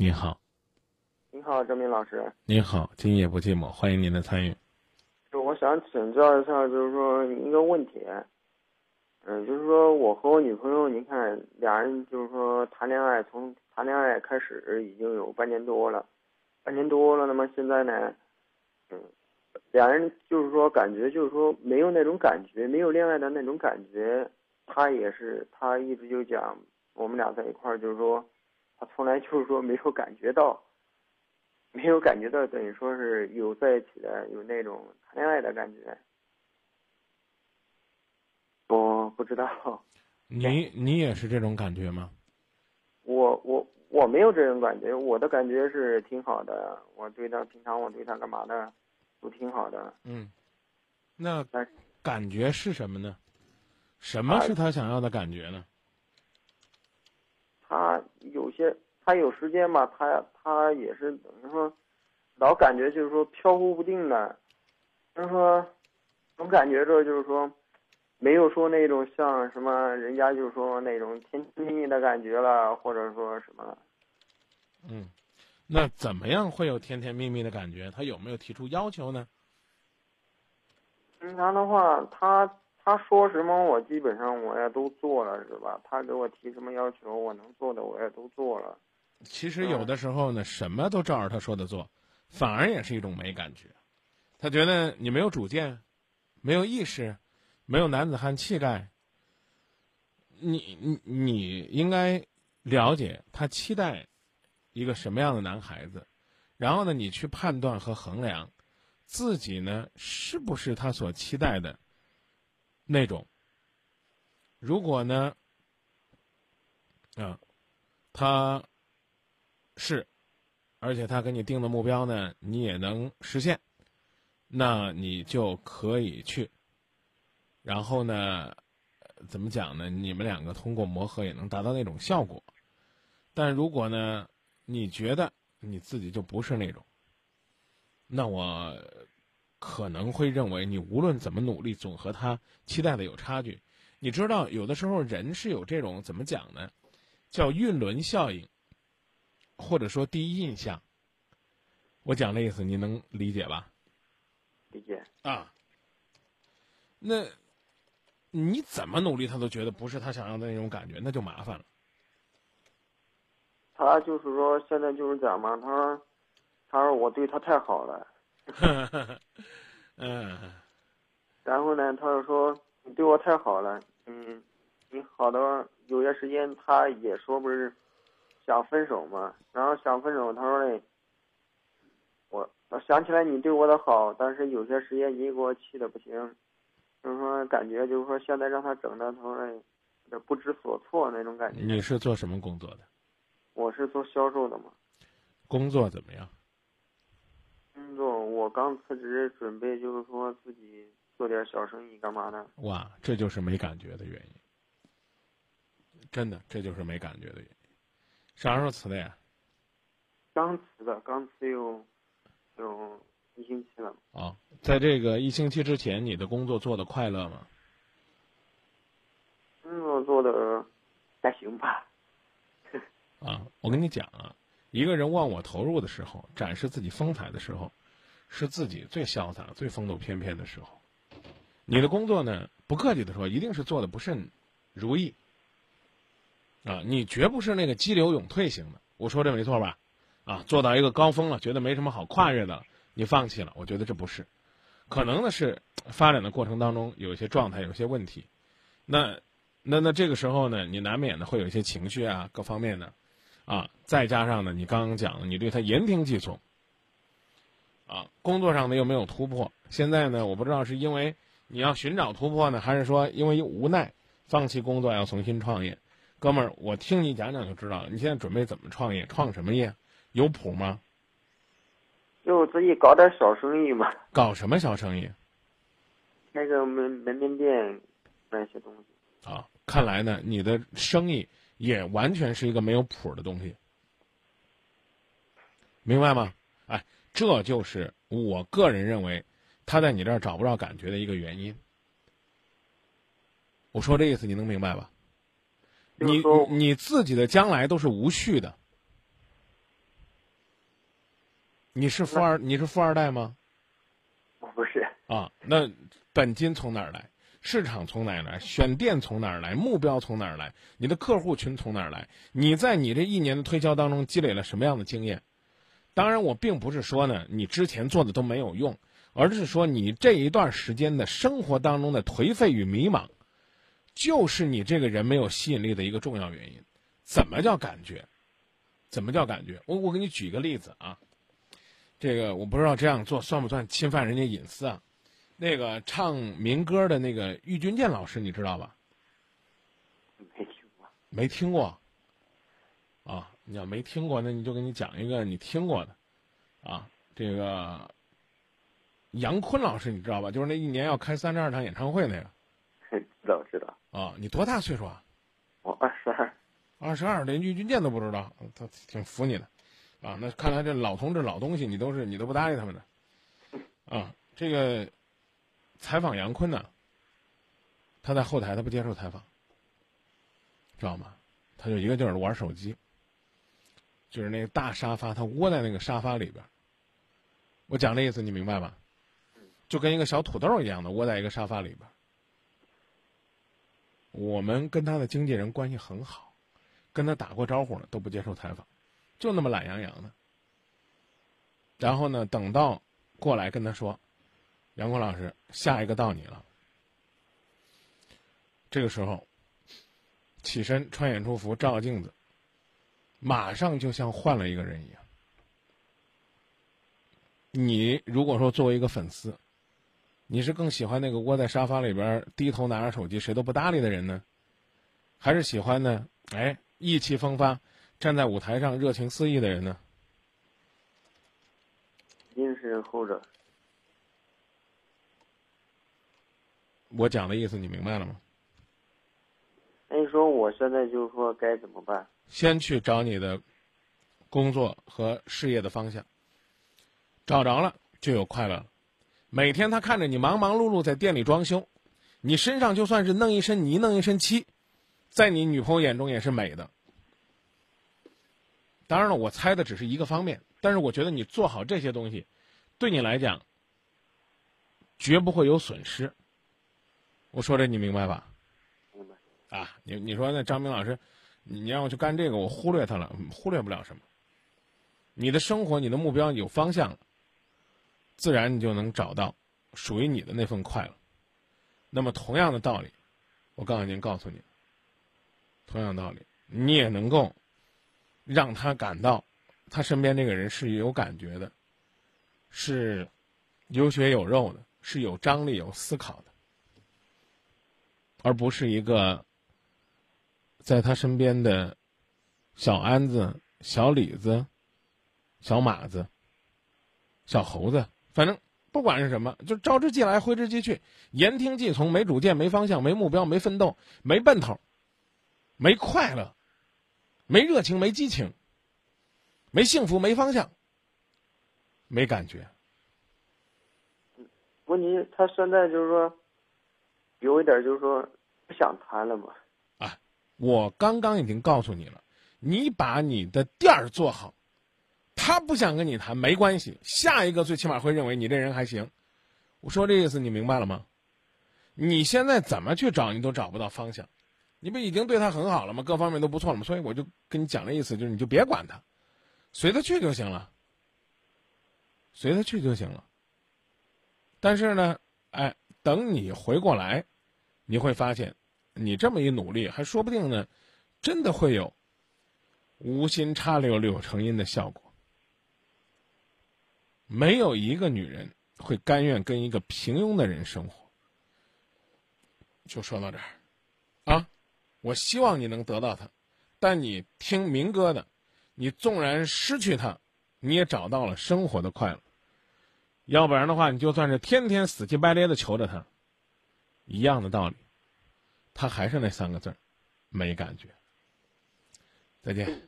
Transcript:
你好，你好，郑明老师。你好，今夜不寂寞，欢迎您的参与。就我想请教一下，就是说一个问题，嗯，就是说我和我女朋友，你看俩人就是说谈恋爱，从谈恋爱开始已经有半年多了，半年多了，那么现在呢，嗯，俩人就是说感觉就是说没有那种感觉，没有恋爱的那种感觉。他也是，他一直就讲我们俩在一块儿，就是说他从来就是说没有感觉到。没有感觉到，等于说是有在一起的，有那种谈恋爱的感觉。我不知道。你你也是这种感觉吗？我我我没有这种感觉，我的感觉是挺好的。我对他平常我对他干嘛的，都挺好的。嗯，那感觉是什么呢？什么是他想要的感觉呢？他有些。他有时间嘛？他他也是等于说，老感觉就是说飘忽不定的，就是说，总感觉着就是说，没有说那种像什么人家就是说那种甜甜蜜蜜的感觉了，或者说什么。嗯，那怎么样会有甜甜蜜蜜的感觉？他有没有提出要求呢？平常的话，他他说什么，我基本上我也都做了，是吧？他给我提什么要求，我能做的我也都做了。其实有的时候呢，什么都照着他说的做，反而也是一种没感觉。他觉得你没有主见，没有意识，没有男子汉气概。你你你应该了解他期待一个什么样的男孩子，然后呢，你去判断和衡量自己呢是不是他所期待的那种。如果呢，啊，他。是，而且他给你定的目标呢，你也能实现，那你就可以去。然后呢，怎么讲呢？你们两个通过磨合也能达到那种效果。但如果呢，你觉得你自己就不是那种，那我可能会认为你无论怎么努力，总和他期待的有差距。你知道，有的时候人是有这种怎么讲呢？叫运轮效应。或者说第一印象，我讲的意思你能理解吧？理解啊。那你怎么努力，他都觉得不是他想要的那种感觉，那就麻烦了。他就是说，现在就是讲嘛，他说，他说我对他太好了。嗯。然后呢，他就说你对我太好了，嗯，你好的有些时间他也说不是。想分手嘛，然后想分手，他说嘞，我我想起来你对我的好，但是有些时间你给我气的不行，就是说感觉就是说现在让他整的，他说嘞，不知所措那种感觉。你是做什么工作的？我是做销售的嘛。工作怎么样？我刚辞职，准备就是说自己做点小生意干嘛的。哇，这就是没感觉的原因。真的，这就是没感觉的原因。啥时候辞的呀？刚辞的，刚辞有有一星期了。啊，在这个一星期之前，你的工作做的快乐吗？工作做的还行吧。啊，我跟你讲啊，一个人忘我投入的时候，展示自己风采的时候，是自己最潇洒、最风度翩翩的时候。你的工作呢，不客气的说，一定是做的不甚如意。啊，你绝不是那个激流勇退型的，我说这没错吧？啊，做到一个高峰了，觉得没什么好跨越的，你放弃了，我觉得这不是，可能呢是发展的过程当中有一些状态有些问题，那那那这个时候呢，你难免的会有一些情绪啊，各方面的，啊，再加上呢，你刚刚讲的，你对他言听计从，啊，工作上呢又没有突破，现在呢，我不知道是因为你要寻找突破呢，还是说因为无奈放弃工作要重新创业。哥们儿，我听你讲讲就知道了。你现在准备怎么创业？创什么业？有谱吗？就自己搞点小生意嘛。搞什么小生意？开个门门面店，卖些东西。啊，看来呢，你的生意也完全是一个没有谱的东西，明白吗？哎，这就是我个人认为他在你这儿找不着感觉的一个原因。我说这意思，你能明白吧？你你自己的将来都是无序的，你是富二，你是富二代吗？我不是。啊，那本金从哪儿来？市场从哪儿来？选店从哪儿来？目标从哪儿来？你的客户群从哪儿来？你在你这一年的推销当中积累了什么样的经验？当然，我并不是说呢，你之前做的都没有用，而是说你这一段时间的生活当中的颓废与迷茫，就是你这个人没有吸引力的一个重要原因。怎么叫感觉？怎么叫感觉？我我给你举个例子啊，这个我不知道这样做算不算侵犯人家隐私啊？那个唱民歌的那个郁钧剑老师，你知道吧？没听过。没听过。啊，你要没听过，那你就给你讲一个你听过的。啊，这个杨坤老师，你知道吧？就是那一年要开三十二场演唱会那个。知道知道。啊，你多大岁数啊？我二十二。二十二，连郁钧剑都不知道，他挺服你的。啊，那看来这老同志、老东西，你都是你都不搭理他们的。啊，这个。采访杨坤呢，他在后台，他不接受采访，知道吗？他就一个劲儿玩手机，就是那个大沙发，他窝在那个沙发里边。我讲的意思你明白吧？就跟一个小土豆一样的窝在一个沙发里边。我们跟他的经纪人关系很好，跟他打过招呼了都不接受采访，就那么懒洋洋的。然后呢，等到过来跟他说。杨坤老师，下一个到你了。这个时候，起身穿演出服，照镜子，马上就像换了一个人一样。你如果说作为一个粉丝，你是更喜欢那个窝在沙发里边低头拿着手机谁都不搭理的人呢，还是喜欢呢？哎，意气风发，站在舞台上热情四溢的人呢？一定是后者。我讲的意思你明白了吗？那你说我现在就是说该怎么办？先去找你的工作和事业的方向，找着了就有快乐了。每天他看着你忙忙碌碌在店里装修，你身上就算是弄一身泥弄一身漆，在你女朋友眼中也是美的。当然了，我猜的只是一个方面，但是我觉得你做好这些东西，对你来讲绝不会有损失。我说这你明白吧？啊，你你说那张明老师，你让我去干这个，我忽略他了，忽略不了什么。你的生活，你的目标有方向了，自然你就能找到属于你的那份快乐。那么同样的道理，我告诉您，告诉你，同样道理，你也能够让他感到，他身边这个人是有感觉的，是有血有肉的，是有张力、有思考的。而不是一个在他身边的小安子、小李子、小马子、小猴子，反正不管是什么，就招之即来，挥之即去，言听计从，没主见，没方向，没目标，没奋斗，没奔头，没快乐，没热情，没激情，没幸福，没方向，没感觉。问题他现在就是说。有一点就是说不想谈了嘛。我刚刚已经告诉你了，你把你的店儿做好，他不想跟你谈没关系，下一个最起码会认为你这人还行。我说这意思你明白了吗？你现在怎么去找你都找不到方向，你不已经对他很好了吗？各方面都不错了吗？所以我就跟你讲的意思就是你就别管他，随他去就行了，随他去就行了。但是呢，哎。等你回过来，你会发现，你这么一努力，还说不定呢，真的会有无心插柳柳成荫的效果。没有一个女人会甘愿跟一个平庸的人生活。就说到这儿，啊，我希望你能得到他，但你听民歌的，你纵然失去他，你也找到了生活的快乐。要不然的话，你就算是天天死乞白赖的求着他，一样的道理，他还是那三个字儿，没感觉。再见。